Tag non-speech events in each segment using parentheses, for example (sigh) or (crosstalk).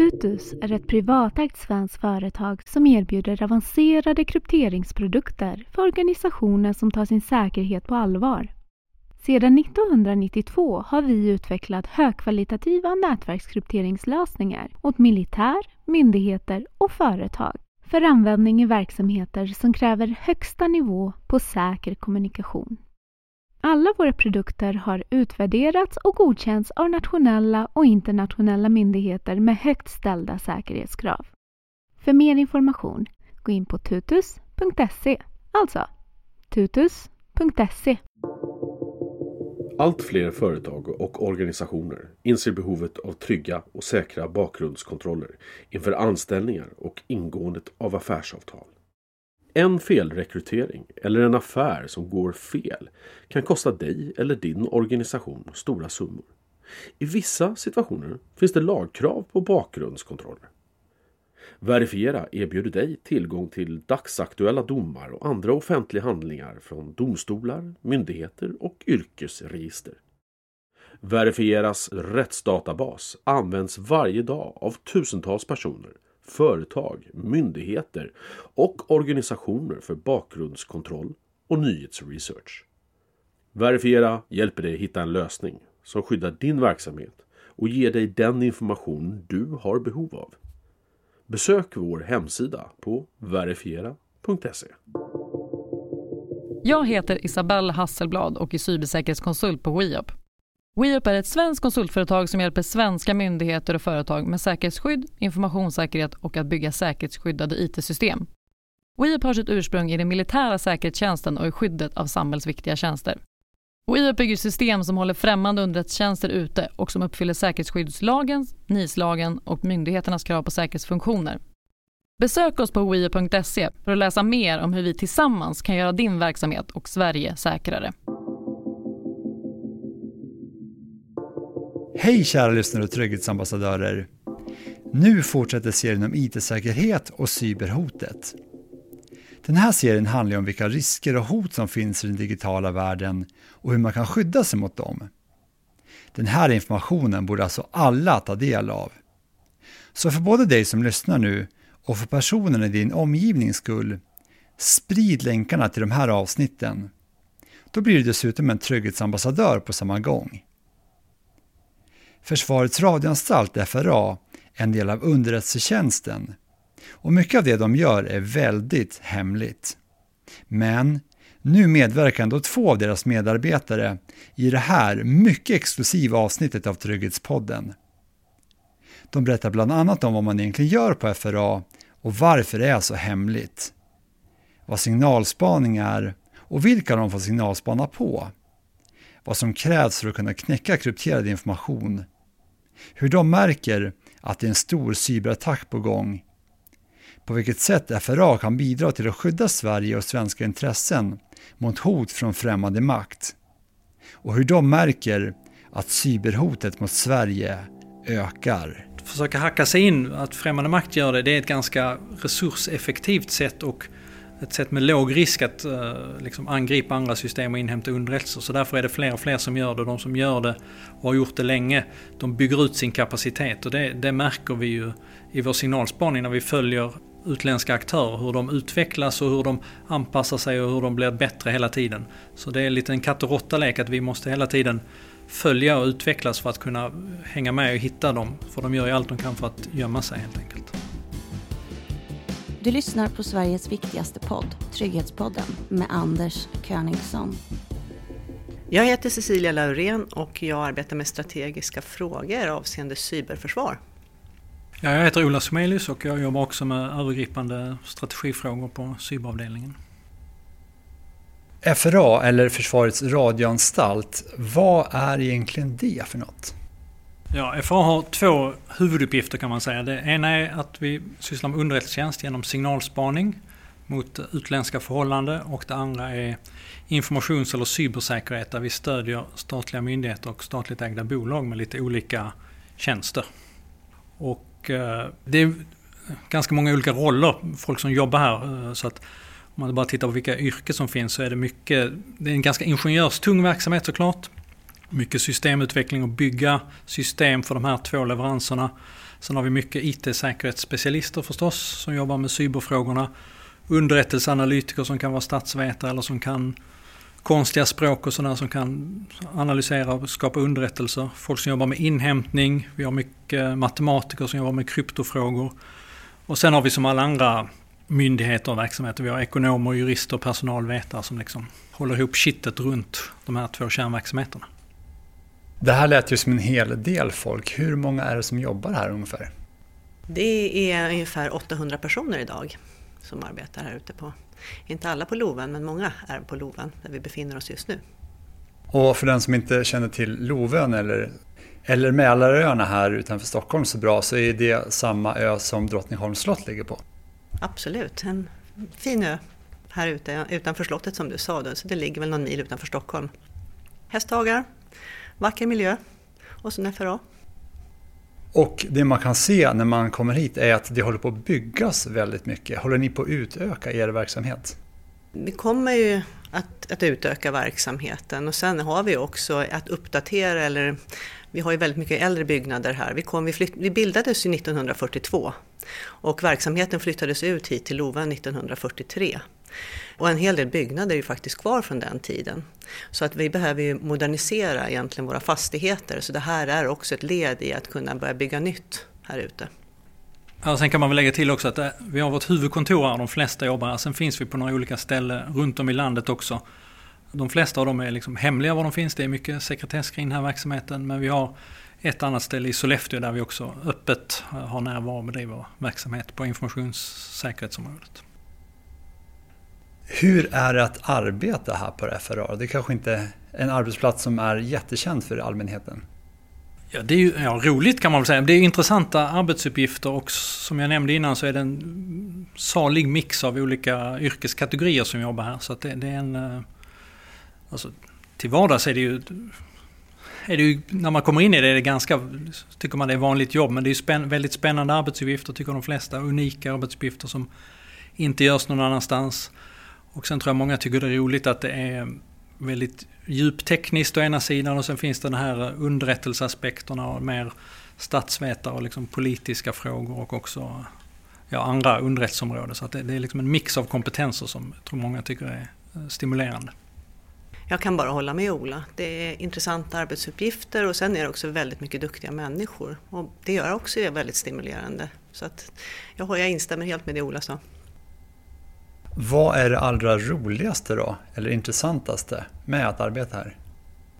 Tutus är ett privatägt svenskt företag som erbjuder avancerade krypteringsprodukter för organisationer som tar sin säkerhet på allvar. Sedan 1992 har vi utvecklat högkvalitativa nätverkskrypteringslösningar åt militär, myndigheter och företag för användning i verksamheter som kräver högsta nivå på säker kommunikation. Alla våra produkter har utvärderats och godkänts av nationella och internationella myndigheter med högt ställda säkerhetskrav. För mer information, gå in på tutus.se, alltså tutus.se. Allt fler företag och organisationer inser behovet av trygga och säkra bakgrundskontroller inför anställningar och ingåendet av affärsavtal. En felrekrytering eller en affär som går fel kan kosta dig eller din organisation stora summor. I vissa situationer finns det lagkrav på bakgrundskontroller. Verifiera erbjuder dig tillgång till dagsaktuella domar och andra offentliga handlingar från domstolar, myndigheter och yrkesregister. Verifieras rättsdatabas används varje dag av tusentals personer företag, myndigheter och organisationer för bakgrundskontroll och nyhetsresearch. Verifiera hjälper dig hitta en lösning som skyddar din verksamhet och ger dig den information du har behov av. Besök vår hemsida på verifiera.se. Jag heter Isabelle Hasselblad och är cybersäkerhetskonsult på WeUp. WeUp är ett svenskt konsultföretag som hjälper svenska myndigheter och företag med säkerhetsskydd, informationssäkerhet och att bygga säkerhetsskyddade IT-system. WeUp har sitt ursprung i den militära säkerhetstjänsten och i skyddet av samhällsviktiga tjänster. WeUp bygger system som håller främmande underrättelsetjänster ute och som uppfyller säkerhetsskyddslagens, NIS-lagen och myndigheternas krav på säkerhetsfunktioner. Besök oss på weup.se för att läsa mer om hur vi tillsammans kan göra din verksamhet och Sverige säkrare. Hej kära lyssnare och trygghetsambassadörer! Nu fortsätter serien om IT-säkerhet och cyberhotet. Den här serien handlar om vilka risker och hot som finns i den digitala världen och hur man kan skydda sig mot dem. Den här informationen borde alltså alla ta del av. Så för både dig som lyssnar nu och för personerna i din omgivnings skull, sprid länkarna till de här avsnitten. Då blir du dessutom en trygghetsambassadör på samma gång. Försvarets radioanstalt, FRA, är en del av underrättelsetjänsten och mycket av det de gör är väldigt hemligt. Men nu medverkar ändå två av deras medarbetare i det här mycket exklusiva avsnittet av Trygghetspodden. De berättar bland annat om vad man egentligen gör på FRA och varför det är så hemligt. Vad signalspaning är och vilka de får signalspana på. Vad som krävs för att kunna knäcka krypterad information. Hur de märker att det är en stor cyberattack på gång. På vilket sätt FRA kan bidra till att skydda Sverige och svenska intressen mot hot från främmande makt. Och hur de märker att cyberhotet mot Sverige ökar. Att försöka hacka sig in, att främmande makt gör det, det är ett ganska resurseffektivt sätt och ett sätt med låg risk att eh, liksom angripa andra system och inhämta underrättelser. Så därför är det fler och fler som gör det. Och de som gör det och har gjort det länge, de bygger ut sin kapacitet. Och det, det märker vi ju i vår signalspaning när vi följer utländska aktörer, hur de utvecklas och hur de anpassar sig och hur de blir bättre hela tiden. Så det är lite en katt och råtta-lek att vi måste hela tiden följa och utvecklas för att kunna hänga med och hitta dem. För de gör ju allt de kan för att gömma sig helt enkelt. Du lyssnar på Sveriges viktigaste podd, Trygghetspodden, med Anders Königsson. Jag heter Cecilia Laurén och jag arbetar med strategiska frågor avseende cyberförsvar. Ja, jag heter Ola Somelius och jag jobbar också med övergripande strategifrågor på cyberavdelningen. FRA, eller Försvarets radioanstalt, vad är egentligen det för något? Ja, FRA har två huvuduppgifter kan man säga. Det ena är att vi sysslar med underrättelsetjänst genom signalspaning mot utländska förhållanden och det andra är informations eller cybersäkerhet där vi stödjer statliga myndigheter och statligt ägda bolag med lite olika tjänster. Och eh, det är ganska många olika roller, folk som jobbar här. Eh, så att om man bara tittar på vilka yrken som finns så är det mycket, det är en ganska ingenjörstung verksamhet såklart mycket systemutveckling och bygga system för de här två leveranserna. Sen har vi mycket IT-säkerhetsspecialister förstås som jobbar med cyberfrågorna. Underrättelseanalytiker som kan vara statsvetare eller som kan konstiga språk och sådär som kan analysera och skapa underrättelser. Folk som jobbar med inhämtning. Vi har mycket matematiker som jobbar med kryptofrågor. Och sen har vi som alla andra myndigheter och verksamheter. Vi har ekonomer, jurister och personalvetare som liksom håller ihop kittet runt de här två kärnverksamheterna. Det här lät ju som en hel del folk. Hur många är det som jobbar här ungefär? Det är ungefär 800 personer idag som arbetar här ute på, inte alla på Loven, men många är på Loven där vi befinner oss just nu. Och för den som inte känner till Lovön eller, eller Mälaröarna här utanför Stockholm så bra så är det samma ö som Drottningholms slott ligger på. Absolut, en fin ö här ute utanför slottet som du sa, då, så det ligger väl någon mil utanför Stockholm. Hästhagar, vacker miljö och så en FRA. Och det man kan se när man kommer hit är att det håller på att byggas väldigt mycket. Håller ni på att utöka er verksamhet? Vi kommer ju att, att utöka verksamheten och sen har vi också att uppdatera eller vi har ju väldigt mycket äldre byggnader här. Vi, kom, vi, flytt, vi bildades ju 1942 och verksamheten flyttades ut hit till Loven 1943. Och en hel del byggnader är ju faktiskt kvar från den tiden. Så att vi behöver ju modernisera egentligen våra fastigheter. Så det här är också ett led i att kunna börja bygga nytt här ute. Ja, sen kan man väl lägga till också att eh, vi har vårt huvudkontor här, de flesta jobbar här. Sen finns vi på några olika ställen runt om i landet också. De flesta av dem är liksom hemliga var de finns. Det är mycket sekretess kring den här verksamheten. Men vi har ett annat ställe i Sollefteå där vi också öppet har närvaro och bedriver verksamhet på informationssäkerhetsområdet. Hur är det att arbeta här på FRA? Det är kanske inte är en arbetsplats som är jättekänd för allmänheten. Ja, det är ju ja, roligt kan man väl säga. Det är intressanta arbetsuppgifter och som jag nämnde innan så är det en salig mix av olika yrkeskategorier som jobbar här. Så det, det, är en... Eh, alltså, till vardags är det ju... Är det ju, när man kommer in i det är det ganska, tycker man det är vanligt jobb, men det är spänn, väldigt spännande arbetsuppgifter tycker de flesta. Unika arbetsuppgifter som inte görs någon annanstans. Och sen tror jag många tycker det är roligt att det är väldigt djuptekniskt å ena sidan och sen finns det den här underrättelseaspekterna och mer statsvetare och liksom politiska frågor och också ja, andra underrättelseområden. Så att det, det, är liksom en mix av kompetenser som jag tror många tycker är eh, stimulerande. Jag kan bara hålla med Ola. Det är intressanta arbetsuppgifter och sen är det också väldigt mycket duktiga människor. Och det gör också är väldigt stimulerande. Så att jag, jag instämmer helt med det Ola sa. Vad är det allra roligaste då, eller intressantaste med att arbeta här?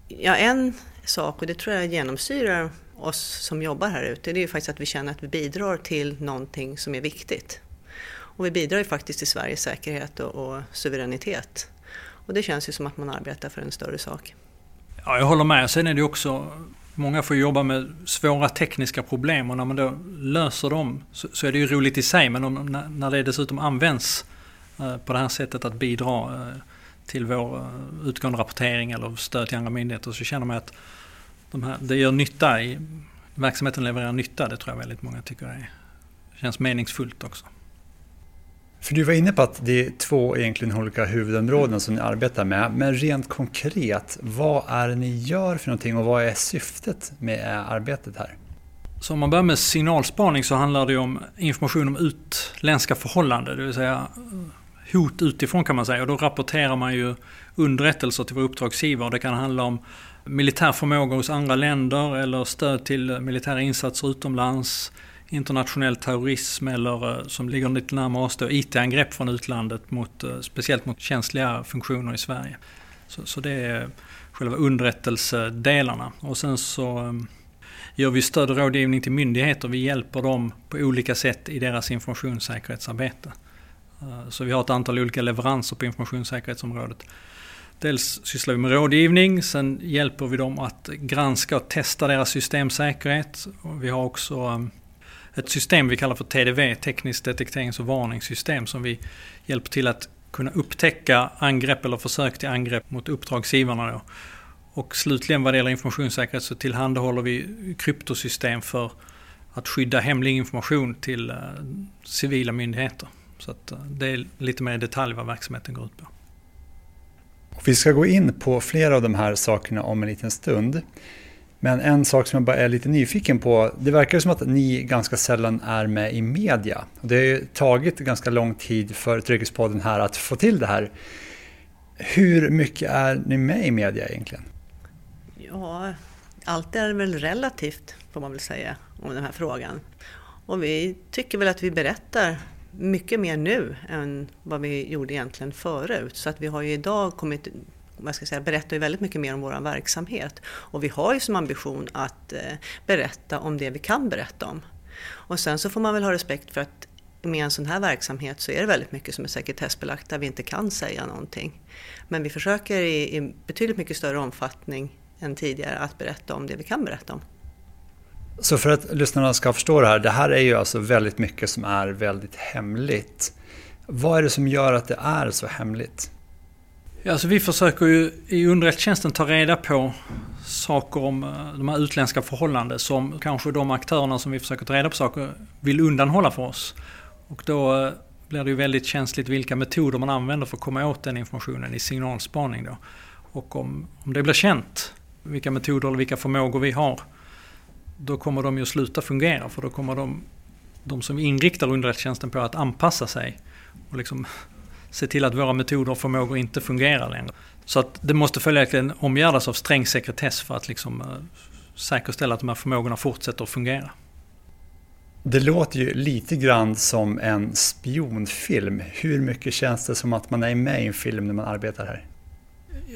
Ja, en sak, och det tror jag genomsyrar oss som jobbar här ute, det är ju faktiskt att vi känner att vi bidrar till någonting som är viktigt. Och vi bidrar ju faktiskt till Sveriges säkerhet och, och suveränitet. Och det känns ju som att man arbetar för en större sak. Ja, jag håller med. Sen är det också, många får jobba med svåra tekniska problem och när man då löser dem så, så är det ju roligt i sig men om, när det dessutom används på det här sättet att bidra eh, till vår eh, utgående rapportering eller stöd till andra myndigheter så känner man att de här, det gör nytta. I, verksamheten levererar nytta. Det tror jag väldigt många tycker är, känns meningsfullt också. För du var inne på att det är två egentligen olika huvudområden som ni arbetar med. Men rent konkret, vad är det ni gör för någonting och vad är syftet med arbetet här? Så om man börjar med signalspaning så handlar det om information om utländska förhållanden. Det vill säga hot utifrån kan man säga. Och då rapporterar man ju underrättelser till vår uppdragsgivare. Det kan handla om militär förmåga hos andra länder eller stöd till militära insatser utomlands. Internationell terrorism eller eh, som ligger lite närmare oss då IT-angrepp från utlandet mot, eh, speciellt mot känsliga funktioner i Sverige. Så, så det är själva underrättelsedelarna. Och sen så eh, gör vi stöd och rådgivning till myndigheter. Vi hjälper dem på olika sätt i deras informationssäkerhetsarbete. Eh, så vi har ett antal olika leveranser på informationssäkerhetsområdet. Dels sysslar vi med rådgivning, sen hjälper vi dem att granska och testa deras systemsäkerhet. Vi har också ehm, ett system vi kallar för TDV, tekniskt detekterings och varningssystem, som vi hjälper till att kunna upptäcka angrepp eller försök till angrepp mot uppdragsgivarna. Då. Och slutligen vad det gäller informationssäkerhet så tillhandahåller vi kryptosystem för att skydda hemlig information till eh, civila myndigheter. Så att eh, det är lite mer i detalj vad verksamheten går ut på. Vi ska gå in på flera av de här sakerna om en liten stund. Men en sak som jag bara är lite nyfiken på, det verkar som att ni ganska sällan är med i media. Det har ju tagit ganska lång tid för Trygghetspodden här att få till det här. Hur mycket är ni med i media egentligen? Ja, allt är väl relativt får man väl säga om den här frågan. Och vi tycker väl att vi berättar mycket mer nu än vad vi gjorde egentligen förut. Så att vi har ju idag kommit vad ska jag säga, berättar ju väldigt mycket mer om vår verksamhet. Och vi har ju som ambition att eh, berätta om det vi kan berätta om. Och sen så får man väl ha respekt för att med en sån här verksamhet så är det väldigt mycket som är sekretessbelagt där vi inte kan säga någonting. Men vi försöker i, i betydligt mycket större omfattning än tidigare att berätta om det vi kan berätta om. Så för att lyssnarna ska förstå det här, det här är ju alltså väldigt mycket som är väldigt hemligt. Vad är det som gör att det är så hemligt? Ja, alltså vi försöker ju i underrättelsetjänsten ta reda på saker om eh, de här utländska förhållanden som kanske de aktörerna som vi försöker ta reda på saker vill undanhålla för oss. Och då eh, blir det ju väldigt känsligt vilka metoder man använder för att komma åt den informationen i signalspaning. Då. Och om, om det blir känt vilka metoder eller vilka förmågor vi har då kommer de ju att sluta fungera för då kommer de, de som inriktar underrättelsetjänsten på att anpassa sig och liksom (laughs) se till att våra metoder och förmågor inte fungerar längre. Så att det måste följaktligen omgärdas av sträng sekretess för att liksom, uh, säkerställa att de här förmågorna fortsätter att fungera. Det låter ju lite grann som en spionfilm. Hur mycket känns det som att man är med i en film när man arbetar här?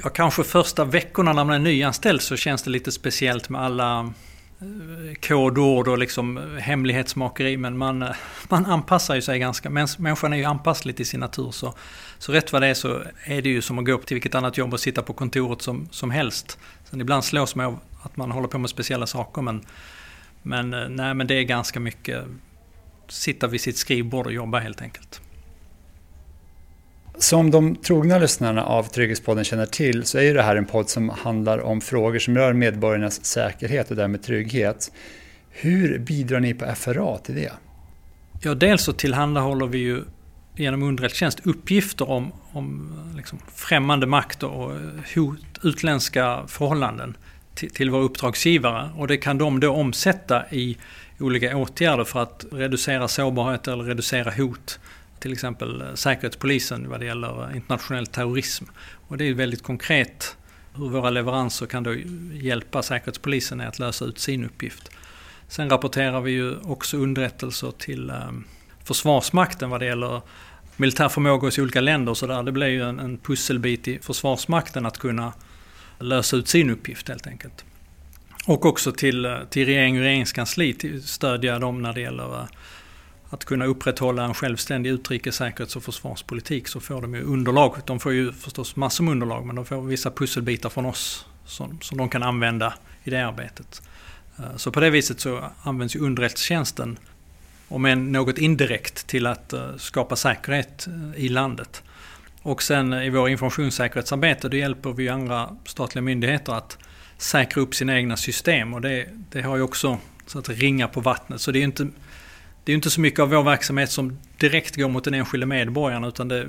Ja, kanske första veckorna när man är nyanställd så känns det lite speciellt med alla kodord och liksom hemlighetsmakeri men man, man anpassar ju sig ganska. Människan är ju anpasslig till sin natur så, så rätt vad det är så är det ju som att gå upp till vilket annat jobb och sitta på kontoret som, som helst. Sen ibland slås man av att man håller på med speciella saker men, men, eh, nej, men det är ganska mycket sitta vid sitt skrivbord och jobba helt enkelt. Som de trogna lyssnarna av Trygghetspodden känner till så är ju det här en podd som handlar om frågor som rör medborgarnas säkerhet och därmed trygghet. Hur bidrar ni på FRA till det? Ja, dels så tillhandahåller vi ju genom underrättelsetjänst uppgifter om, om liksom främmande makter och eh, hot, utländska förhållanden till, till våra uppdragsgivare. Och det kan de då omsätta i olika åtgärder för att reducera sårbarhet eller reducera hot till exempel eh, Säkerhetspolisen vad det gäller eh, internationell terrorism. Och det är väldigt konkret hur våra leveranser kan då hjälpa Säkerhetspolisen att lösa ut sin uppgift. Sen rapporterar vi ju också underrättelser till eh, Försvarsmakten vad det gäller militär förmåga hos olika länder så där. Det blir ju en, en pusselbit i Försvarsmakten att kunna lösa ut sin uppgift helt enkelt. Och också till, till regering och regeringskansli, till stödja dem när det gäller att kunna upprätthålla en självständig utrikes-, säkerhets och försvarspolitik så får de ju underlag. De får ju förstås massor med underlag men de får vissa pusselbitar från oss som, som de kan använda i det arbetet. Eh, så på det viset så används ju underrättelsetjänsten, om än något indirekt, till att eh, skapa säkerhet eh, i landet. Och sen i vår informationssäkerhetsarbete då hjälper vi andra statliga myndigheter att säkra upp sina egna system och det, det har ju också så att ringa på vattnet. Så det är inte det är inte så mycket av vår verksamhet som direkt går mot den enskilde medborgaren utan det,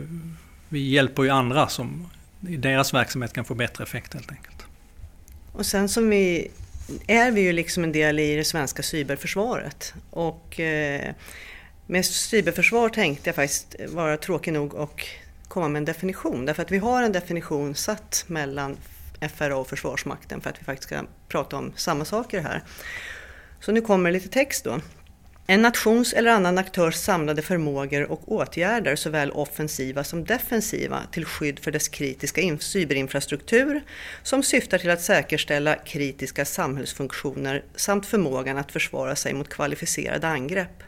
vi hjälper ju andra som i deras verksamhet kan få bättre effekt helt enkelt. Och sen som vi är vi ju liksom en del i det svenska cyberförsvaret. Och eh, med cyberförsvar tänkte jag faktiskt vara tråkig nog och komma med en definition. Därför att vi har en definition satt mellan FRA och Försvarsmakten för att vi faktiskt ska prata om samma saker här. Så nu kommer lite text då. En nations eller annan aktörs samlade förmågor och åtgärder, såväl offensiva som defensiva, till skydd för dess kritiska cyberinfrastruktur, som syftar till att säkerställa kritiska samhällsfunktioner samt förmågan att försvara sig mot kvalificerade angrepp.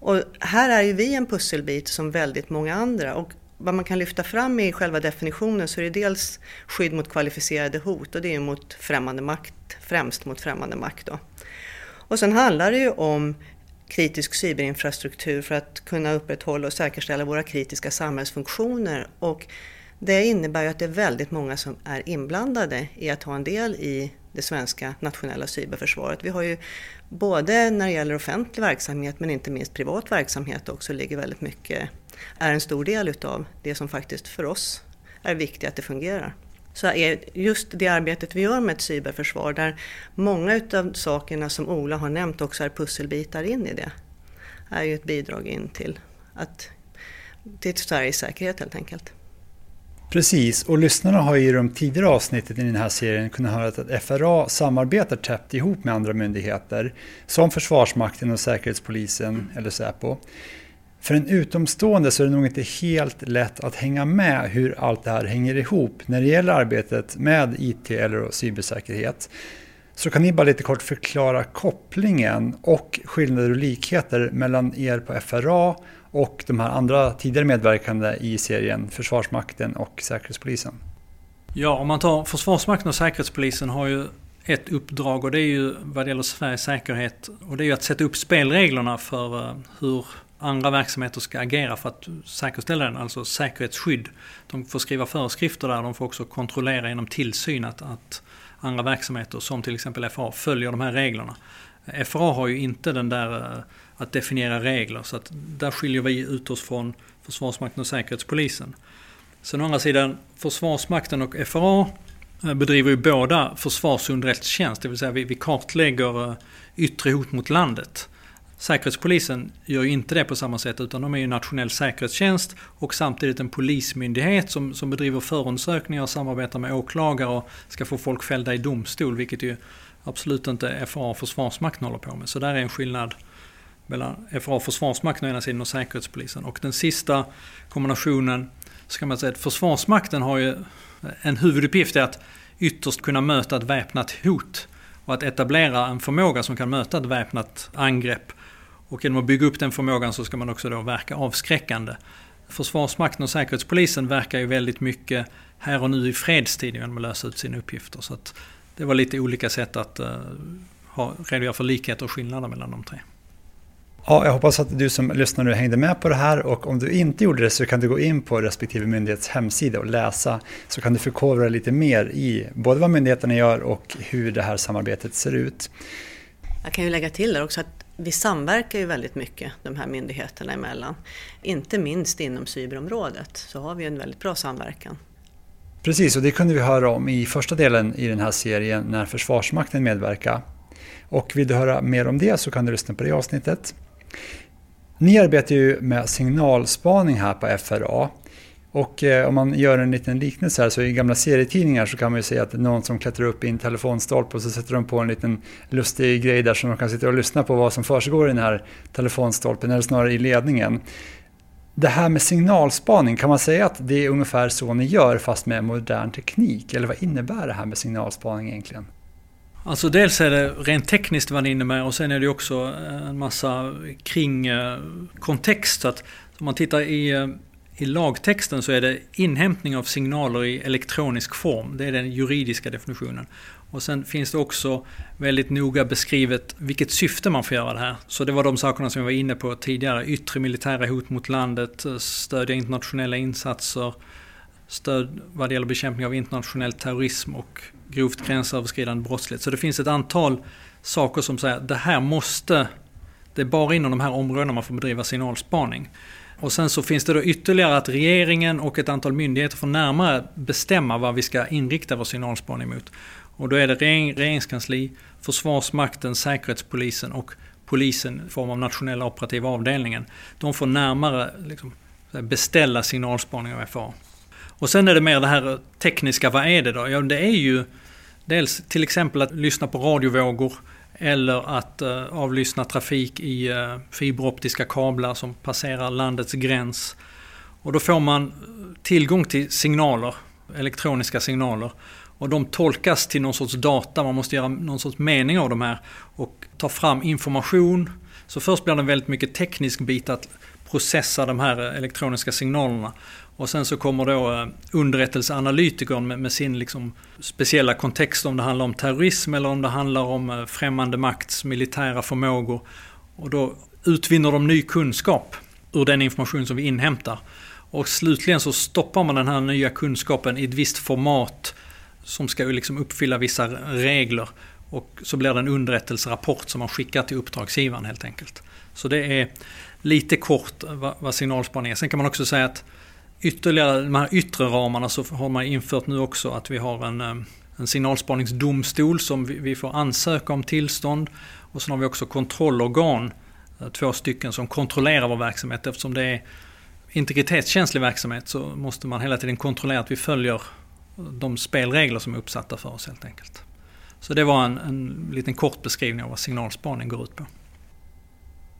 Och här är ju vi en pusselbit som väldigt många andra. Och vad man kan lyfta fram i själva definitionen så är det dels skydd mot kvalificerade hot och det är mot främmande makt, främst mot främmande makt. Då. Och sen handlar det ju om kritisk cyberinfrastruktur för att kunna upprätthålla och säkerställa våra kritiska samhällsfunktioner. Och det innebär ju att det är väldigt många som är inblandade i att ha en del i det svenska nationella cyberförsvaret. Vi har ju både när det gäller offentlig verksamhet men inte minst privat verksamhet också ligger väldigt mycket, är en stor del utav det som faktiskt för oss är viktigt att det fungerar. Så är just det arbetet vi gör med ett cyberförsvar där många av sakerna som Ola har nämnt också är pusselbitar in i det. är ju ett bidrag in till, att, till Sveriges säkerhet helt enkelt. Precis, och lyssnarna har i de tidigare avsnitten i den här serien kunnat höra att FRA samarbetar tätt ihop med andra myndigheter som Försvarsmakten och Säkerhetspolisen eller Säpo. För en utomstående så är det nog inte helt lätt att hänga med hur allt det här hänger ihop när det gäller arbetet med IT eller cybersäkerhet. Så kan ni bara lite kort förklara kopplingen och skillnader och likheter mellan er på FRA och de här andra tidigare medverkande i serien, Försvarsmakten och Säkerhetspolisen? Ja, om man tar Försvarsmakten och Säkerhetspolisen har ju ett uppdrag och det är ju vad det gäller Sveriges säkerhet och det är ju att sätta upp spelreglerna för eh, hur andra verksamheter ska agera för att säkerställa den, alltså säkerhetsskydd. De får skriva föreskrifter där, de får också kontrollera genom tillsyn att, att andra verksamheter som till exempel FRA följer de här reglerna. FRA har ju inte den där eh, att definiera regler så att där skiljer vi ut oss från Försvarsmakten och Säkerhetspolisen. Sen å andra sidan, Försvarsmakten och FRA eh, bedriver ju båda försvarsunderrättelsetjänst, det vill säga vi, vi kartlägger eh, yttre hot mot landet. Säkerhetspolisen gör ju inte det på samma sätt utan de är ju nationell säkerhetstjänst och samtidigt en polismyndighet som, som bedriver förundersökningar och samarbetar med åklagare och ska få folk fällda i domstol vilket ju absolut inte FRA och Försvarsmakten håller på med. Så där är en skillnad mellan FRA och Försvarsmakten å ena sidan och Säkerhetspolisen. Och den sista kombinationen så kan man säga att Försvarsmakten har ju eh, en huvuduppgift är att ytterst kunna möta ett väpnat hot och att etablera en förmåga som kan möta ett väpnat angrepp. Och genom att bygga upp den förmågan så ska man också då verka avskräckande. Försvarsmakten och Säkerhetspolisen verkar ju väldigt mycket här och nu i fredstid genom att lösa ut sina uppgifter. Så det var lite olika sätt att uh, ha, redogöra för likheter och skillnader mellan de tre. Ja, jag hoppas att du som lyssnar nu hängde med på det här och om du inte gjorde det så kan du gå in på respektive myndighets hemsida och läsa så kan du förkovra lite mer i både vad myndigheterna gör och hur det här samarbetet ser ut. Jag kan ju lägga till där också att vi samverkar ju väldigt mycket de här myndigheterna emellan. Inte minst inom cyberområdet så har vi en väldigt bra samverkan. Precis, och det kunde vi höra om i första delen i den här serien när Försvarsmakten medverkar. Och vill du höra mer om det så kan du lyssna på det avsnittet. Ni arbetar ju med signalspaning här på FRA. Och eh, om man gör en liten liknelse här så i gamla serietidningar så kan man ju säga att det är någon som klättrar upp i en telefonstolpe och så sätter de på en liten lustig grej där som de kan sitta och lyssna på vad som försiggår i den här telefonstolpen eller snarare i ledningen. Det här med signalspaning, kan man säga att det är ungefär så ni gör fast med modern teknik? Eller vad innebär det här med signalspaning egentligen? Alltså dels är det rent tekniskt vad det innebär och sen är det också eh, en massa kring eh, kontext. Så att om man tittar i, eh, i lagtexten så är det inhämtning av signaler i elektronisk form. Det är den juridiska definitionen. Och sen finns det också väldigt noga beskrivet vilket syfte man får göra det här. Så det var de sakerna som jag var inne på tidigare. Yttre militära hot mot landet, eh, stödja internationella insatser, stöd vad det gäller bekämpning av internationell terrorism och grovt gränsöverskridande brottslighet. Så det finns ett antal saker som säger att det här måste, det är bara inom de här områdena man får bedriva signalspaning. Och sen så finns det då ytterligare att regeringen och ett antal myndigheter får närmare bestämma vad vi ska inrikta vår signalspaning mot. Och då är det regeringskansli, Försvarsmakten, Säkerhetspolisen och polisen i form av nationella operativa avdelningen. De får närmare liksom, beställa signalspaning av FA. Och sen är det mer det här tekniska, vad är det då? Ja, det är ju dels till exempel att lyssna på radiovågor eller att eh, avlyssna trafik i eh, fiberoptiska kablar som passerar landets gräns. Och då får man eh, tillgång till signaler, elektroniska signaler. Och de tolkas till någon sorts data, man måste göra någon sorts mening av de här och ta fram information. Så först blir det väldigt mycket teknisk bit att processa de här eh, elektroniska signalerna. Och sen så kommer då eh, underrättelseanalytikern med, med sin liksom speciella kontext om det handlar om terrorism eller om det handlar om eh, främmande makts militära förmågor. Och då utvinner de ny kunskap ur den information som vi inhämtar. Och slutligen så stoppar man den här nya kunskapen i ett visst format som ska liksom uppfylla vissa regler. Och så blir det en underrättelserapport som man skickar till uppdragsgivaren helt enkelt. Så det är lite kort eh, vad, vad signalspaning är. Sen kan man också säga att ytterligare de här yttre ramarna så har man infört nu också att vi har en, eh, en signalspaningsdomstol som vi, vi får ansöka om tillstånd. Och sen har vi också kontrollorgan, eh, två stycken som kontrollerar vår verksamhet eftersom det är integritetskänslig verksamhet så måste man hela tiden kontrollera att vi följer eh, de spelregler som är uppsatta för oss helt enkelt. Så det var en, en liten kort beskrivning av vad signalspaning går ut på.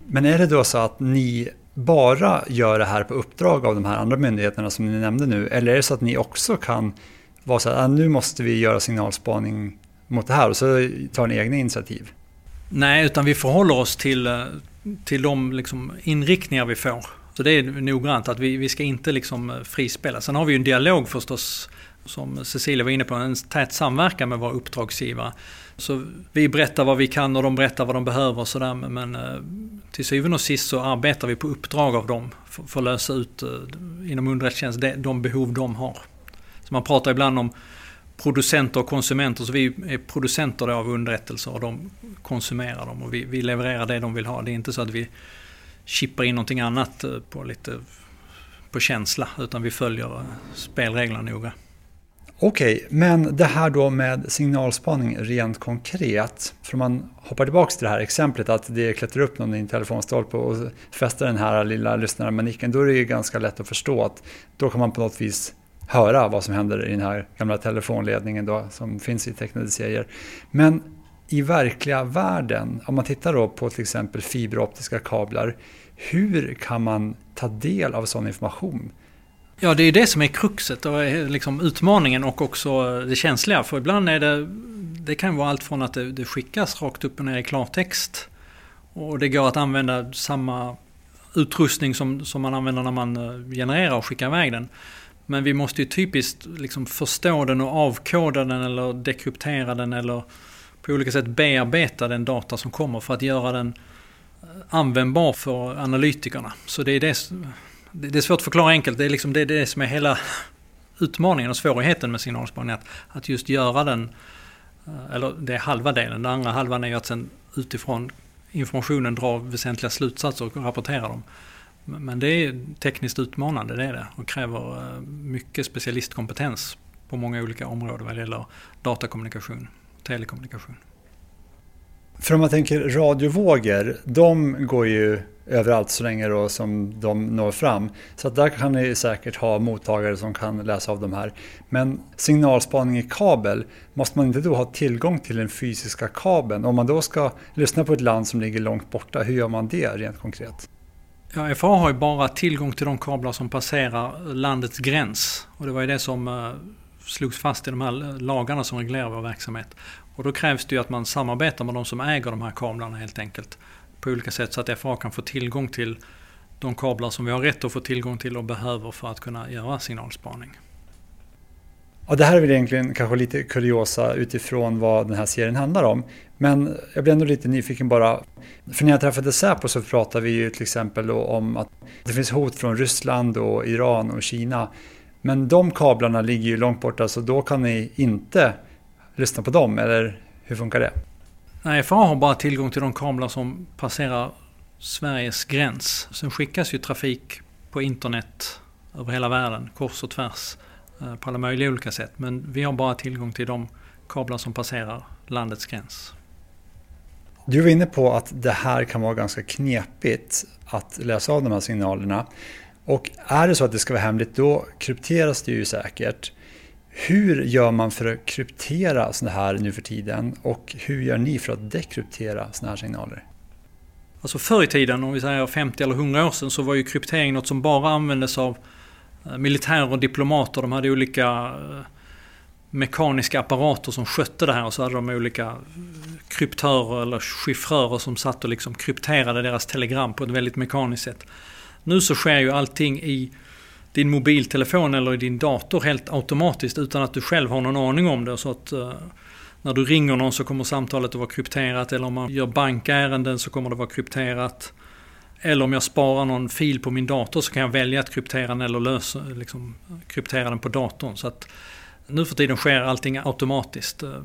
Men är det då så att ni bara gör det här på uppdrag av de här andra myndigheterna som ni nämnde nu? Eller är det så att ni också kan vara så att ah, nu måste vi göra signalspaning mot det här och så tar ni egna initiativ? Nej, utan vi förhåller oss till, eh, till de liksom inriktningar vi får. Så det är noggrant att vi, vi ska inte liksom frispela. Sen har vi ju en dialog förstås, som Cecilia var inne på, en tät samverkan med våra uppdragsgivare. Så vi berättar vad vi kan och de berättar vad de behöver och sådär. Men eh, till syvende och sist så arbetar vi på uppdrag av dem för, för att lösa ut eh, inom underrättelsetjänst de behov de har. Så man pratar ibland om producenter och konsumenter. Så vi är producenter av underrättelser och de konsumerar dem och vi, vi levererar det de vill ha. Det är inte så att vi chippar in någonting annat eh, på lite på känsla utan vi följer spelreglerna noga. Okej, okay, men det här då med signalspaning rent konkret. För om man hoppar tillbaka till det här exemplet att det klättrar upp någon i en telefonstolpe och fäster den här lilla lyssnarmanicken. Då är det ju ganska lätt att förstå att då kan man på något vis höra vad som händer i den här gamla telefonledningen då, som finns i tecknade serier. Men i verkliga världen, om man tittar då på till exempel fiberoptiska kablar, hur kan man ta del av sån information? Ja, det är det som är kruxet och liksom utmaningen och också det känsliga. För ibland är det, det kan vara allt från att det, det skickas rakt upp och ner i klartext och det går att använda samma utrustning som, som man använder när man eh, genererar och skickar iväg den. Men vi måste ju typiskt liksom förstå den och avkoda den eller dekryptera den eller på olika sätt bearbeta den data som kommer för att göra den eh, användbar för analytikerna. Så det är, det, det är svårt att förklara enkelt. Det är liksom det, det som är hela utmaningen och svårigheten med signalspaning. Att, att just göra den, eh, eller det är halva delen. Den andra halvan är ju att sen utifrån informationen dra väsentliga slutsatser och rapportera dem. Men det är tekniskt utmanande, det är det. Och kräver eh, mycket specialistkompetens på många olika områden vad det gäller datakommunikation, telekommunikation. För om man tänker radiovågor, de går ju överallt så länge då som de når fram. Så att där kan ni säkert ha mottagare som kan läsa av de här. Men signalspaning i kabel, måste man inte då ha tillgång till den fysiska kabeln? Om man då ska lyssna på ett land som ligger långt borta, hur gör man det rent konkret? Ja, FA har ju bara tillgång till de kablar som passerar landets gräns. Och det var ju det som eh, slogs fast i de här lagarna som reglerar vår verksamhet. Och då krävs det ju att man samarbetar med de som äger de här kablarna helt enkelt. På olika sätt så att FA kan få tillgång till de kablar som vi har rätt att få tillgång till och behöver för att kunna göra signalspaning. Ja, det här är väl egentligen kanske lite kuriosa utifrån vad den här serien handlar om. Men jag blir ändå lite nyfiken bara. För när jag träffade Säpo så pratade vi ju till exempel om att det finns hot från Ryssland och Iran och Kina. Men de kablarna ligger ju långt borta så då kan ni inte lyssna på dem, eller hur funkar det? Nej, FAA har bara tillgång till de kablar som passerar Sveriges gräns. Sen skickas ju trafik på internet över hela världen, kors och tvärs, eh, på alla möjliga olika sätt. Men vi har bara tillgång till de kablar som passerar landets gräns. Du var inne på att det här kan vara ganska knepigt att läsa av de här signalerna. Och är det så att det ska vara hemligt då krypteras det ju säkert. Hur gör man för att kryptera sådana här nu för tiden och hur gör ni för att dekryptera sådana här signaler? Alltså förr i tiden, om vi säger 50 eller 100 år sedan, så var ju kryptering något som bara användes av eh, militärer och diplomater. De hade olika eh, mekaniska apparater som skötte det här och så hade de olika eh, kryptörer eller chiffrörer som satt och liksom krypterade deras telegram på ett väldigt mekaniskt sätt. Nu så sker ju allting i din mobiltelefon eller i din dator helt automatiskt utan att du själv har någon aning om det. Så att eh, när du ringer någon så kommer samtalet att vara krypterat eller om man gör bankärenden så kommer det vara krypterat. Eller om jag sparar någon fil på min dator så kan jag välja att kryptera den eller lösa, liksom, kryptera den på datorn. Så att nu för tiden sker allting automatiskt. Eh,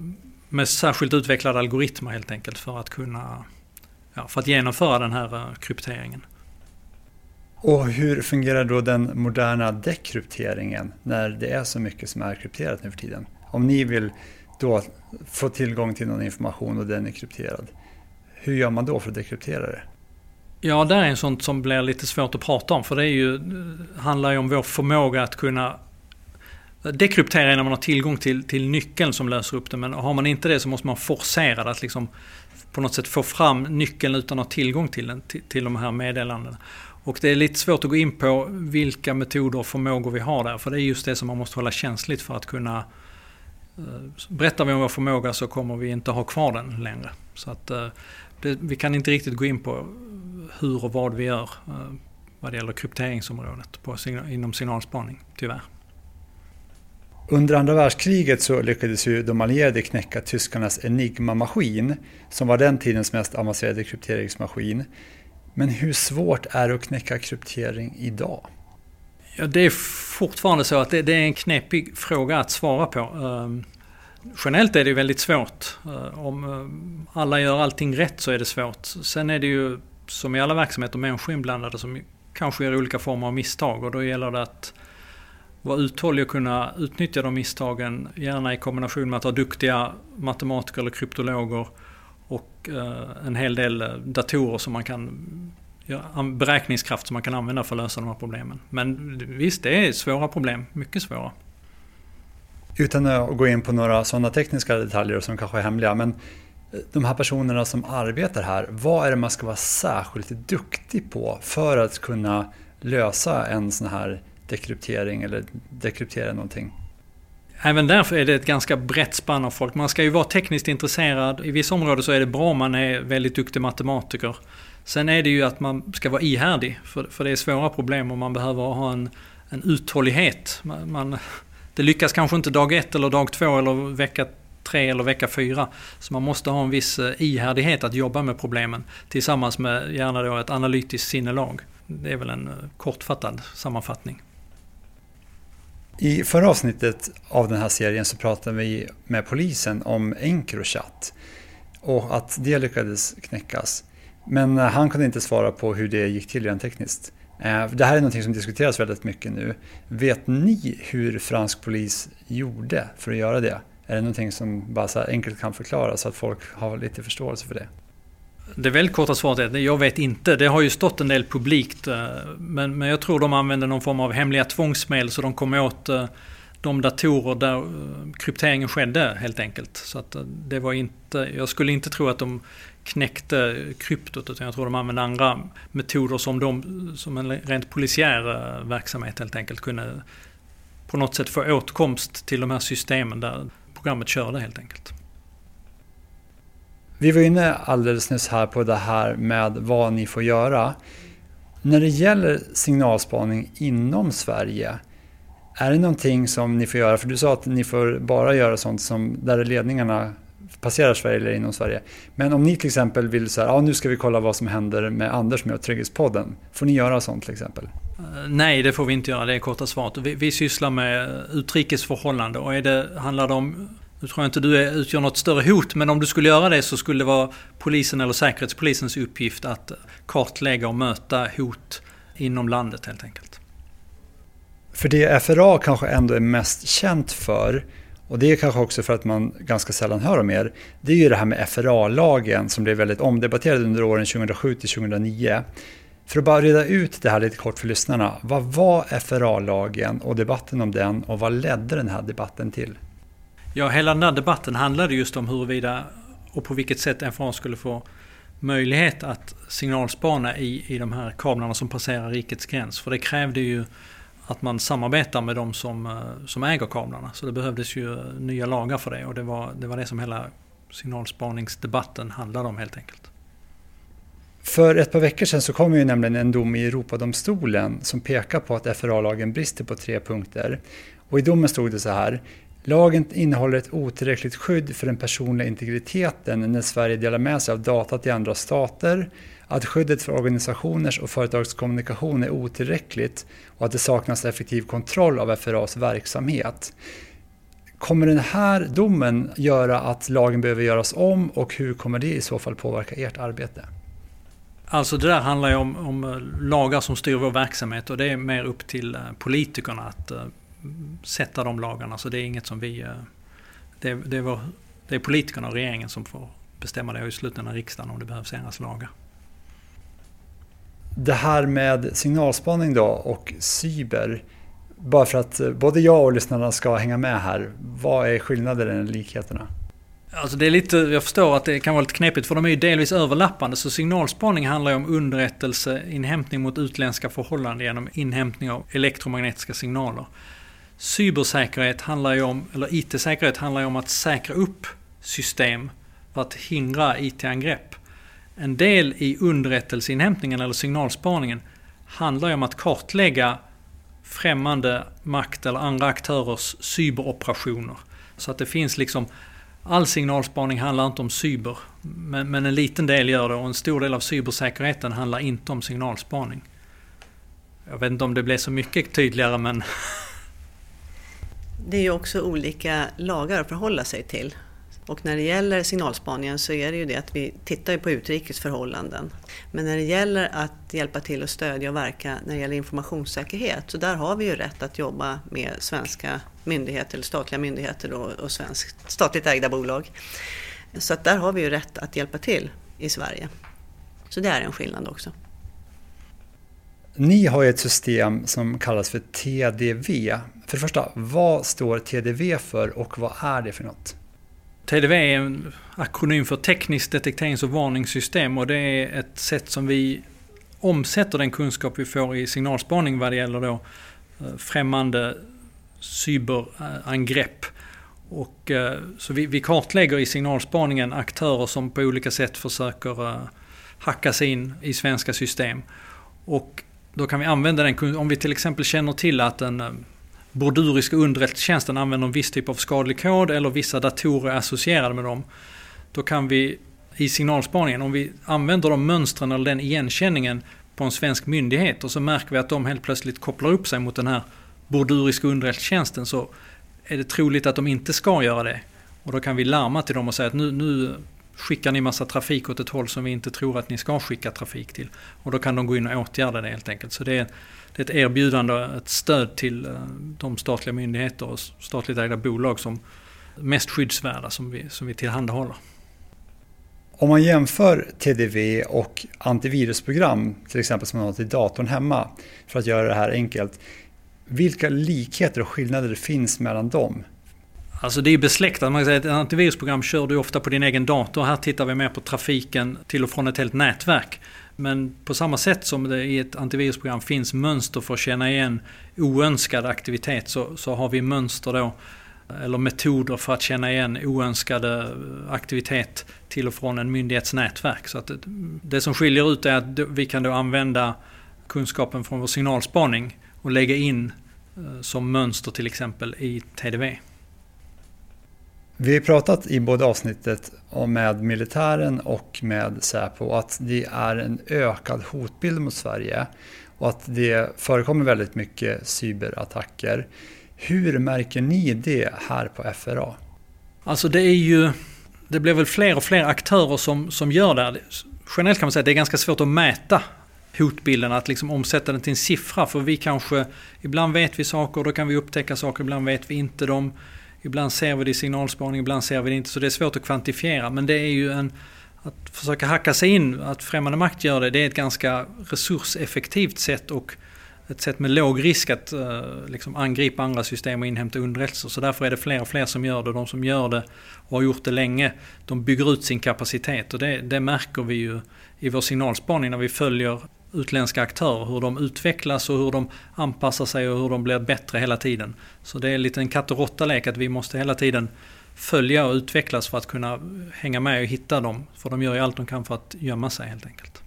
med särskilt utvecklade algoritmer helt enkelt för att kunna ja, för att genomföra den här eh, krypteringen. Och hur fungerar då den moderna dekrypteringen när det är så mycket som är krypterat nu för tiden? Om ni vill då få tillgång till någon information och den är krypterad, hur gör man då för att dekryptera det? Ja, det är en sånt som blir lite svårt att prata om för det är ju, handlar ju om vår förmåga att kunna dekryptera när man har tillgång till, till nyckeln som löser upp det. Men har man inte det så måste man forcera det att liksom på något sätt få fram nyckeln utan att ha tillgång till den, till, till de här meddelandena. Och det är lite svårt att gå in på vilka metoder och förmågor vi har där. För det är just det som man måste hålla känsligt för att kunna eh, Berättar vi om vår förmåga så kommer vi inte ha kvar den längre. Så att, eh, det, vi kan inte riktigt gå in på hur och vad vi gör eh, vad det gäller krypteringsområdet på, inom signalspaning, tyvärr. Under andra världskriget så lyckades ju de allierade knäcka tyskarnas Enigma-maskin som var den tidens mest avancerade krypteringsmaskin. Men hur svårt är det att knäcka kryptering idag? Ja, det är fortfarande så att det, det är en knepig fråga att svara på. Um, generellt är det väldigt svårt. Uh, om eh, alla gör allting rätt så är det svårt. Sen är det ju som i alla verksamheter människor inblandade som kanske gör olika former av misstag och då gäller det att vara uthållig och kunna utnyttja de misstagen, gärna i kombination med att ha duktiga matematiker eller kryptologer och eh, en hel del eh, datorer som man kan beräkningskraft som man kan använda för att lösa de här problemen. Men visst, det är svåra problem, mycket svåra. Utan att gå in på några sådana tekniska detaljer som kanske är hemliga, men eh, de här personerna som arbetar här, vad är det man ska vara särskilt duktig på för att kunna lösa en sån här dekryptering eller dekryptera någonting? Även därför är det ett ganska brett spann av folk. Man ska ju vara tekniskt intresserad. I vissa områden så är det bra om man är väldigt duktig matematiker. Sen är det ju att man ska vara ihärdig. För, för det är svåra problem och man behöver ha en, en uthållighet. Man, man, det lyckas kanske inte dag ett eller dag två eller vecka tre eller vecka fyra. Så man måste ha en viss eh, ihärdighet att jobba med problemen. Tillsammans med gärna då ett analytiskt sinnelag. Det är väl en eh, kortfattad sammanfattning. I förra avsnittet av den här serien så pratade vi med polisen om Encrochat och att det lyckades knäckas. Men eh, han kunde inte svara på hur det gick till rent tekniskt. Eh, det här är något som diskuteras väldigt mycket nu. Vet ni hur fransk polis gjorde för att göra det? Är det någonting som bara så enkelt kan förklaras så att folk har lite förståelse för det? Det väldigt korta svaret är jag vet inte. Det har ju stått en del publikt. Eh, men, men jag tror de använde någon form av hemliga tvångsmedel så de kom åt eh, de datorer där eh, krypteringen skedde helt enkelt. Så att det var inte, jag skulle inte tro att de knäckte kryptot utan jag tror de använde andra metoder som, de, som en rent polisiär verksamhet helt enkelt kunde på något sätt få åtkomst till de här systemen där programmet körde helt enkelt. Vi var inne alldeles nyss här på det här med vad ni får göra. När det gäller signalspaning inom Sverige, är det någonting som ni får göra? För du sa att ni får bara göra sånt som där ledningarna passerar Sverige eller inom Sverige. Men om ni till exempel vill säga, ja nu ska vi kolla vad som händer med Anders med Trygghetspodden. Får ni göra sånt till exempel? Eh, nej, det får vi inte göra. Det är korta svaret. Vi, vi sysslar med utrikesförhållande och är det, handlar det om nu tror jag inte du utgör något större hot, men om du skulle göra det så skulle det vara polisen eller säkerhetspolisens uppgift att kartlägga och möta hot inom landet helt enkelt. För det FRA kanske ändå är mest känt för, och det är kanske också för att man ganska sällan hör om er, det är ju det här med FRA-lagen som blev väldigt omdebatterad under åren 2007 till 2009. För att bara reda ut det här lite kort för lyssnarna, vad var FRA-lagen och debatten om den och vad ledde den här debatten till? Ja, hela den här debatten handlade just om huruvida och på vilket sätt FRA skulle få möjlighet att signalspana i, i de här kablarna som passerar rikets gräns. För det krävde ju att man samarbetar med de som, eh, som äger kablarna. Så det behövdes ju eh, nya lagar för det och det var det, var det som hela signalspaningsdebatten handlade om helt enkelt. För ett par veckor sedan så kom ju nämligen en dom i Europadomstolen som pekar på att FRA-lagen brister på tre punkter. Och i domen stod det så här. Lagen innehåller ett otillräckligt skydd för den personliga integriteten när Sverige delar med sig av data till andra stater, att skyddet för organisationers och företags kommunikation är otillräckligt och att det saknas effektiv kontroll av FRAs verksamhet. Kommer den här domen göra att lagen behöver göras om och hur kommer det i så fall påverka ert arbete? Alltså det där handlar ju om, om, lagar som styr vår verksamhet och det är mer upp till eh, politikerna att eh, sätta de lagarna. Så det är inget som vi... Uh, det, det, är vår, det är politikerna och regeringen som får bestämma det och i slutändan riksdagen om det behövs ändras lagar. Det här med signalspaning då och cyber. Bara för att både jag och lyssnarna ska hänga med här. Vad är skillnaden eller likheterna? Alltså det är lite, jag förstår att det kan vara lite knepigt för de är ju delvis överlappande. Så signalspaning handlar ju om underrättelseinhämtning mot utländska förhållanden genom inhämtning av elektromagnetiska signaler. Cybersäkerhet handlar ju om, eller IT-säkerhet handlar ju om att säkra upp system för att hindra IT-angrepp. En del i underrättelseinhämtningen eller signalspaningen handlar ju om att kartlägga främmande makt eller andra aktörers cyberoperationer. Så att det finns liksom All signalspaning handlar inte om cyber, men, men, en liten del gör det och en stor del av cybersäkerheten handlar inte om signalspaning. Jag vet inte om det blev så mycket tydligare men... (laughs) Det är ju också olika lagar att förhålla sig till. Och när det gäller signalspaningen så är det ju det att vi tittar på utrikesförhållanden. Men när det gäller att hjälpa till och stödja och verka när det gäller informationssäkerhet så där har vi ju rätt att jobba med svenska myndigheter eller statliga myndigheter och, och svenskt, statligt ägda bolag. Så att där har vi ju rätt att hjälpa till i Sverige. Så det är en skillnad också. Ni har ju ett system som kallas för TDV. För det första, vad står TDV för och vad är det för något? TDV är en akronym för Tekniskt detekterings och varningssystem och det är ett sätt som vi omsätter den kunskap vi får i signalspaning vad det gäller då eh, främmande cyberangrepp. Och, eh, så vi, vi kartlägger i signalspaningen aktörer som på olika sätt försöker eh, hacka sig in i svenska system. Och då kan vi använda den, om vi till exempel känner till att en borduriska underrättelsetjänsten använder en viss typ av skadlig kod eller vissa datorer är associerade med dem. Då kan vi i signalspaningen, om vi använder de mönstren eller den igenkänningen på en svensk myndighet och så märker vi att de helt plötsligt kopplar upp sig mot den här borduriska underrättelsetjänsten så är det troligt att de inte ska göra det. Och då kan vi larma till dem och säga att nu, nu skickar ni massa trafik åt ett håll som vi inte tror att ni ska skicka trafik till. Och då kan de gå in och åtgärda det helt enkelt. Så det är, det är ett erbjudande, ett stöd till eh, de statliga myndigheter och statligt ägda bolag som mest skyddsvärda som vi, som vi tillhandahåller. Om man jämför TDV och antivirusprogram, till exempel som man har till datorn hemma, för att göra det här enkelt. Vilka likheter och skillnader finns mellan dem? Alltså det är besläktat. Man kan säga att ett antivirusprogram kör du ofta på din egen dator. Här tittar vi mer på trafiken till och från ett helt nätverk. Men på samma sätt som det i ett antivirusprogram finns mönster för att känna igen oönskad aktivitet så, så har vi mönster då eller metoder för att känna igen oönskade eh, aktivitet till och från en myndighets nätverk. Så att det, det som skiljer ut är att vi kan då använda kunskapen från vår signalspaning och lägga in eh, som mönster till exempel i TDV. Vi har pratat i både avsnittet med militären och med Säpo att det är en ökad hotbild mot Sverige och att det förekommer väldigt mycket cyberattacker. Hur märker ni det här på FRA? Alltså det är ju, det blir väl fler och fler aktörer som, som gör det. Generellt kan man säga att det är ganska svårt att mäta hotbilden, att liksom omsätta den till en siffra. För vi kanske, ibland vet vi saker, då kan vi upptäcka saker, ibland vet vi inte dem. Ibland ser vi det i signalspaning, ibland ser vi det inte. Så det är svårt att kvantifiera. Men det är ju en... Att försöka hacka sig in, att främmande makt gör det, det är ett ganska resurseffektivt sätt och ett sätt med låg risk att eh, liksom angripa andra system och inhämta underrättelser. Så därför är det fler och fler som gör det. De som gör det och har gjort det länge, de bygger ut sin kapacitet. Och det, det märker vi ju i vår signalspaning när vi följer utländska aktörer, hur de utvecklas och hur de anpassar sig och hur de blir bättre hela tiden. Så det är lite en katt och råtta-lek att vi måste hela tiden följa och utvecklas för att kunna hänga med och hitta dem. För de gör ju allt de kan för att gömma sig helt enkelt.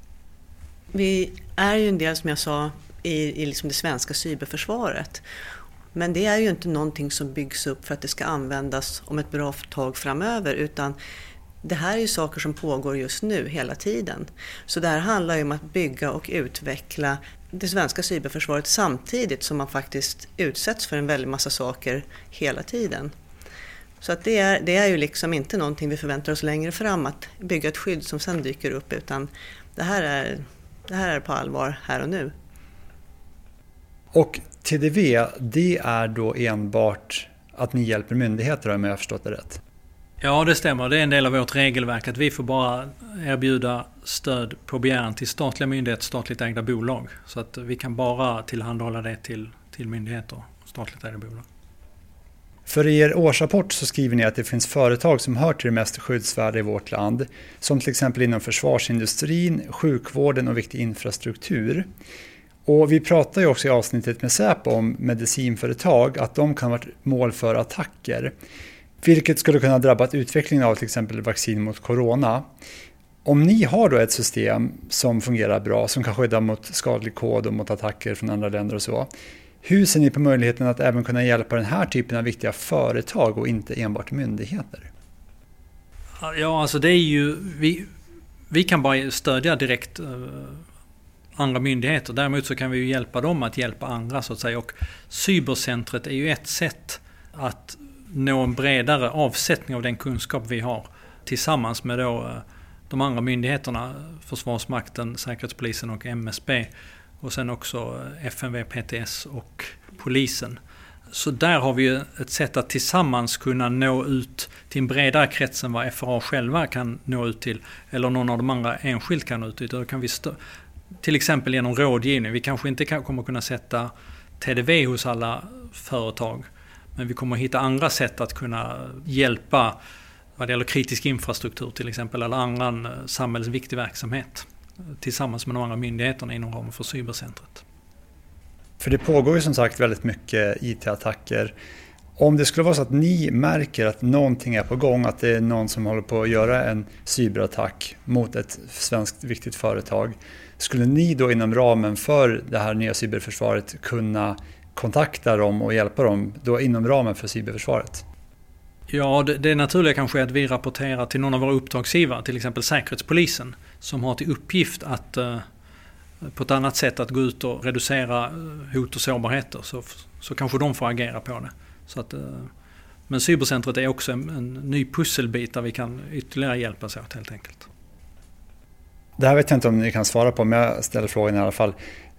Vi är ju en del, som jag sa, i, i liksom det svenska cyberförsvaret. Men det är ju inte någonting som byggs upp för att det ska användas om ett bra tag framöver utan det här är ju saker som pågår just nu hela tiden. Så det här handlar ju om att bygga och utveckla det svenska cyberförsvaret samtidigt som man faktiskt utsätts för en väldig massa saker hela tiden. Så att det, är, det är ju liksom inte någonting vi förväntar oss längre fram, att bygga ett skydd som sen dyker upp, utan det här är det här är på allvar här och nu. Och TDV, det är då enbart att ni hjälper myndigheter om jag har förstått det rätt? Ja, det stämmer. Det är en del av vårt regelverk att vi får bara erbjuda stöd på begäran till statliga myndigheter, statligt ägda bolag. Så att vi kan bara tillhandahålla det till, till myndigheter och statligt ägda bolag. För i er årsrapport så skriver ni att det finns företag som hör till det mest skyddsvärda i vårt land, som till exempel inom försvarsindustrin, sjukvården och viktig infrastruktur. Och vi pratar ju också i avsnittet med Säpo om medicinföretag, att de kan vara mål för attacker. Vilket skulle kunna drabba utvecklingen av till exempel vaccin mot corona. Om ni har då ett system som fungerar bra, som kan skydda mot skadlig kod och mot attacker från andra länder och så. Hur ser ni på möjligheten att även kunna hjälpa den här typen av viktiga företag och inte enbart myndigheter? Ja, alltså det är ju... Vi, vi kan bara stödja direkt uh, andra myndigheter. Däremot så kan vi ju hjälpa dem att hjälpa andra så att säga. Och cybercentret är ju ett sätt att nå en bredare avsättning av den kunskap vi har tillsammans med då eh, de andra myndigheterna, Försvarsmakten, Säkerhetspolisen och MSB och sen också eh, FMV, PTS och polisen. Så där har vi ett sätt att tillsammans kunna nå ut till en bredare krets än vad FRA själva kan nå ut till. Eller någon av de andra enskilt kan nå ut till. Då kan vi till exempel genom rådgivning. Vi kanske inte kommer kunna sätta TDV hos alla företag. Men vi kommer hitta andra sätt att kunna hjälpa vad det gäller kritisk infrastruktur till exempel eller annan eh, samhällsviktig verksamhet eh, tillsammans med de andra myndigheterna inom ramen för cybercentret. För det pågår ju som sagt väldigt mycket IT-attacker. Om det skulle vara så att ni märker att någonting är på gång, att det är någon som håller på att göra en cyberattack mot ett svenskt viktigt företag. Skulle ni då inom ramen för det här nya cyberförsvaret kunna kontakta dem och hjälpa dem då inom ramen för cyberförsvaret? Ja, det, det naturliga kanske är att vi rapporterar till någon av våra uppdragsgivare, till exempel Säkerhetspolisen, som har till uppgift att uh, på ett annat sätt att gå ut och reducera eh, hot och sårbarheter. Så, så kanske de får agera på det. Så att, uh, men cybercentret är också en, en ny pusselbit där vi kan ytterligare hjälpas åt helt enkelt. Det här vet jag inte om ni kan svara på, men jag ställer frågan i alla fall.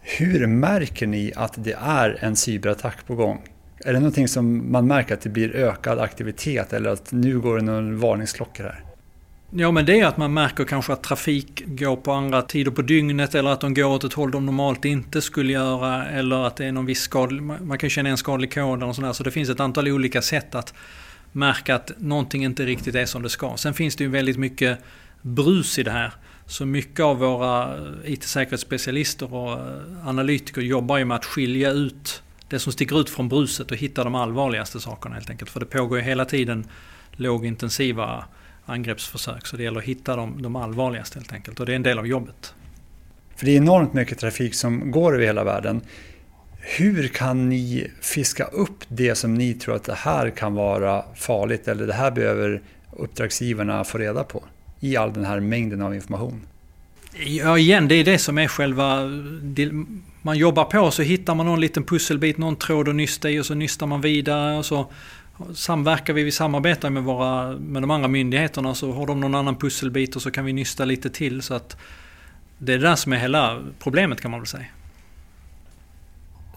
Hur märker ni att det är en cyberattack på gång? Är det någonting som man märker att det blir ökad aktivitet eller att nu går det någon varningsklocka här? Ja men det är att man märker kanske att trafik går på andra tider på dygnet eller att de går åt ett håll de normalt inte skulle göra eller att det är någon viss skadlig, man kan känna en skadlig kod eller sådär. Så det finns ett antal olika sätt att märka att någonting inte riktigt är som det ska. Sen finns det ju väldigt mycket brus i det här. Så mycket av våra eh, IT-säkerhetsspecialister och eh, analytiker jobbar ju med att skilja ut det som sticker ut från bruset och hitta de allvarligaste sakerna helt enkelt. För det pågår ju hela tiden lågintensiva angreppsförsök. Så det gäller att hitta de, de allvarligaste helt enkelt. Och det är en del av jobbet. För det är enormt mycket trafik som går över hela världen. Hur kan ni fiska upp det som ni tror att det här kan vara farligt eller det här behöver uppdragsgivarna få reda på i all den här mängden av information? Ja, igen, det är det som är själva... Man jobbar på så hittar man någon liten pusselbit, någon tråd att nysta i och så nystar man vidare och så samverkar vi, vi samarbetar med, våra, med de andra myndigheterna så har de någon annan pusselbit och så kan vi nysta lite till så att det är det där som är hela problemet kan man väl säga.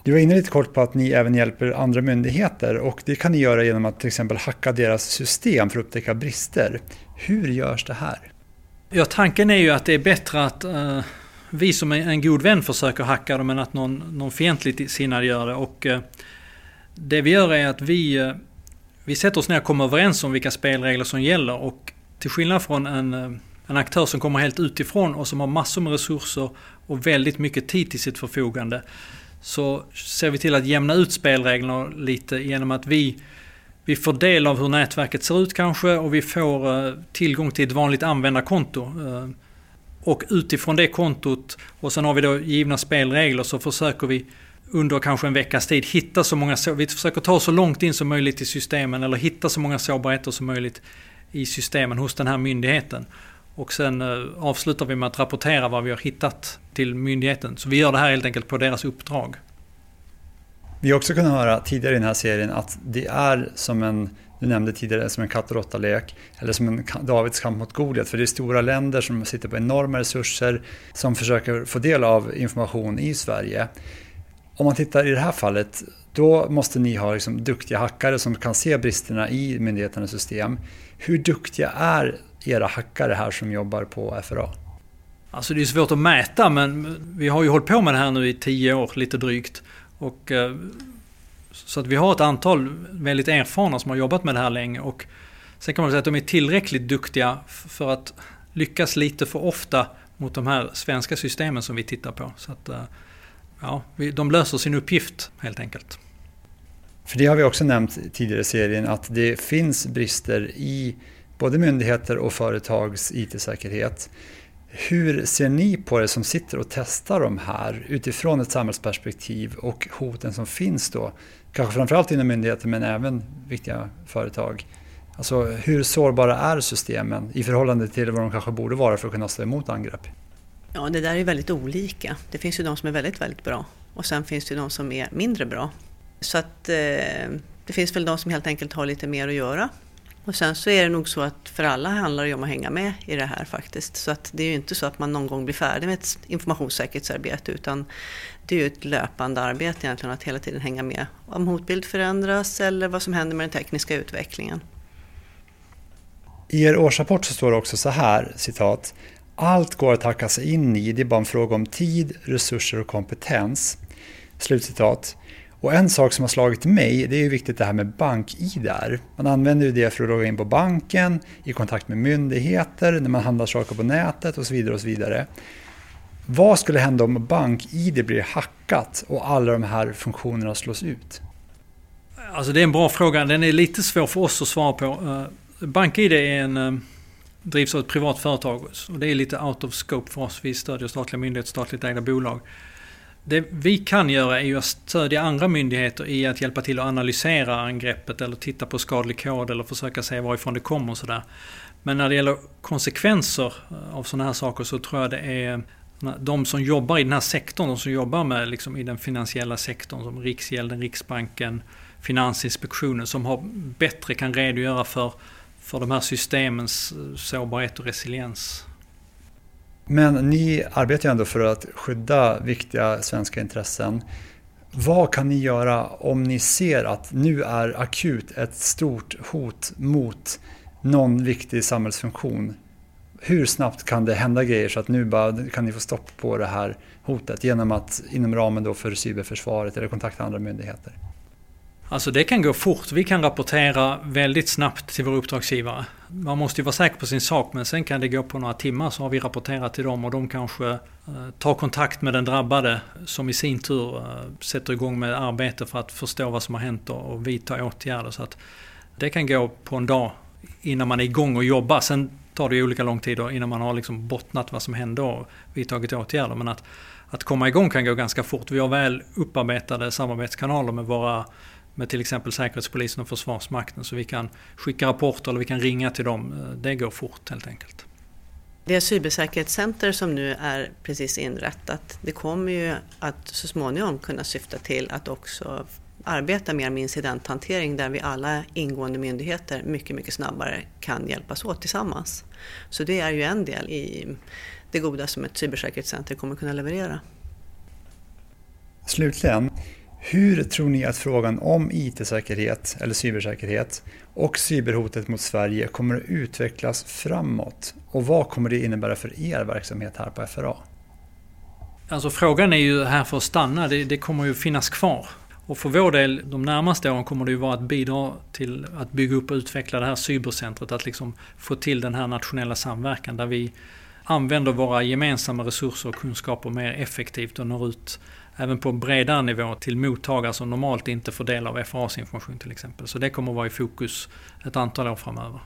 Du var inne lite kort på att ni även hjälper andra myndigheter och det kan ni göra genom att till exempel hacka deras system för att upptäcka brister. Hur görs det här? Ja, tanken är ju att det är bättre att eh, vi som är en god vän försöker hacka dem än att någon, någon fientligt sinnad gör det. Och, eh, det vi gör är att vi eh, vi sätter oss ner och kommer överens om vilka spelregler som gäller och till skillnad från en, eh, en aktör som kommer helt utifrån och som har massor med resurser och väldigt mycket tid till sitt förfogande så ser vi till att jämna ut spelreglerna lite genom att vi, vi får del av hur nätverket ser ut kanske och vi får eh, tillgång till ett vanligt användarkonto. Eh, och utifrån det kontot och sen har vi då givna spelregler så försöker vi under kanske en veckas tid hitta så många, vi försöker ta så långt in som möjligt i systemen eller hitta så många sårbarheter som möjligt i systemen hos den här myndigheten. Och sen eh, avslutar vi med att rapportera vad vi har hittat till myndigheten. Så vi gör det här helt enkelt på deras uppdrag. Vi har också kunnat höra tidigare i den här serien att det är som en du nämnde tidigare som en katt och råttalek eller som en Davids kamp mot Goliat. För det är stora länder som sitter på enorma resurser som försöker få del av information i Sverige. Om man tittar i det här fallet, då måste ni ha liksom duktiga hackare som kan se bristerna i myndigheternas system. Hur duktiga är era hackare här som jobbar på FRA? Alltså det är svårt att mäta men vi har ju hållit på med det här nu i tio år lite drygt. Och, eh, så att vi har ett antal väldigt erfarna som har jobbat med det här länge. Och sen kan man säga att de är tillräckligt duktiga för att lyckas lite för ofta mot de här svenska systemen som vi tittar på. Så att, eh, ja, de löser sin uppgift helt enkelt. För det har vi också nämnt tidigare i serien att det finns brister i både myndigheter och företags IT-säkerhet. Hur ser ni på det som sitter och testar de här utifrån ett samhällsperspektiv och hoten som finns då? Kanske framförallt inom myndigheter men även viktiga företag. Alltså hur sårbara är systemen i förhållande till vad de kanske borde vara för att kunna stå emot angrepp? Ja, det där är väldigt olika. Det finns ju de som är väldigt, väldigt bra och sen finns det ju de som är mindre bra. Så att eh, det finns väl de som helt enkelt har lite mer att göra och sen så är det nog så att för alla handlar det om att hänga med i det här faktiskt. Så att det är ju inte så att man någon gång blir färdig med ett informationssäkerhetsarbete utan det är ju ett löpande arbete egentligen att hela tiden hänga med om hotbild förändras eller vad som händer med den tekniska utvecklingen. I er årsrapport så står det också så här, citat. Allt går att hacka sig in i, det är bara en fråga om tid, resurser och kompetens. Slutcitat. Och en sak som har slagit mig, det är ju viktigt det här med bank-id. Man använder ju det för att logga in på banken, i kontakt med myndigheter, när man handlar saker på nätet och så vidare. och så vidare. Vad skulle hända om bank-id blir hackat och alla de här funktionerna slås ut? Alltså det är en bra fråga. Den är lite svår för oss att svara på. Eh, BankID är en, eh, drivs av ett privat företag och det är lite out of scope för oss. Vi stödjer statliga myndigheter, statligt ägda bolag. Det vi kan göra är ju att stödja andra myndigheter i att hjälpa till att analysera angreppet eller titta på skadlig kod eller försöka se varifrån det kommer och sådär. Men när det gäller konsekvenser eh, av sådana här saker så tror jag det är eh, de som jobbar i den här sektorn, de som jobbar med liksom i den finansiella sektorn som Riksgälden, Riksbanken, Finansinspektionen som har bättre kan redogöra för, för de här systemens eh, sårbarhet och resiliens. Men ni arbetar ju ändå för att skydda viktiga svenska intressen. Vad kan ni göra om ni ser att nu är akut ett stort hot mot någon viktig samhällsfunktion? Hur snabbt kan det hända grejer så att nu bara kan ni få stopp på det här hotet genom att inom ramen då för cyberförsvaret eller kontakta andra myndigheter? Alltså det kan gå fort. Vi kan rapportera väldigt snabbt till vår uppdragsgivare. Man måste ju vara säker på sin sak men sen kan det gå på några timmar så har vi rapporterat till dem och de kanske eh, tar kontakt med den drabbade som i sin tur eh, sätter igång med arbete för att förstå vad som har hänt och vidta åtgärder. Så att det kan gå på en dag innan man är igång och jobbar. Sen tar det ju olika lång tid innan man har liksom bottnat vad som hände och vidtagit åtgärder. Men att, att komma igång kan gå ganska fort. Vi har väl upparbetade samarbetskanaler med våra med till exempel Säkerhetspolisen och Försvarsmakten så vi kan skicka rapporter eller vi kan ringa till dem. Det går fort helt enkelt. Det cybersäkerhetscenter som nu är precis inrättat, det kommer ju att så småningom kunna syfta till att också arbeta mer med incidenthantering där vi alla ingående myndigheter mycket, mycket snabbare kan hjälpas åt tillsammans. Så det är ju en del i det goda som ett cybersäkerhetscenter kommer kunna leverera. Slutligen, hur tror ni att frågan om IT-säkerhet eller cybersäkerhet och cyberhotet mot Sverige kommer att utvecklas framåt? Och vad kommer det innebära för er verksamhet här på FRA? Alltså frågan är ju här för att stanna. Det, det kommer ju finnas kvar. Och för vår del, de närmaste åren kommer det ju vara att bidra till att bygga upp och utveckla det här cybercentret. Att liksom få till den här nationella samverkan där vi använder våra gemensamma resurser och kunskaper mer effektivt och når ut även på bredare nivå till mottagare som normalt inte får del av FRAs information till exempel. Så det kommer att vara i fokus ett antal år framöver.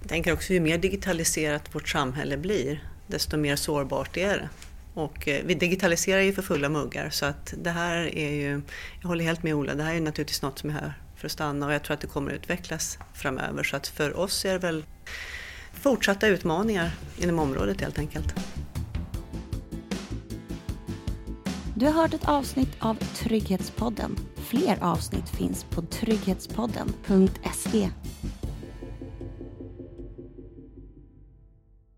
Jag tänker också ju mer digitaliserat vårt samhälle blir, desto mer sårbart är det. Och eh, vi digitaliserar ju för fulla muggar så att det här är ju, jag håller helt med Ola, det här är naturligtvis något som är här för att stanna och jag tror att det kommer att utvecklas framöver. Så att för oss är det väl fortsatta utmaningar inom området helt enkelt. Du har hört ett avsnitt av Trygghetspodden. Fler avsnitt finns på trygghetspodden.se.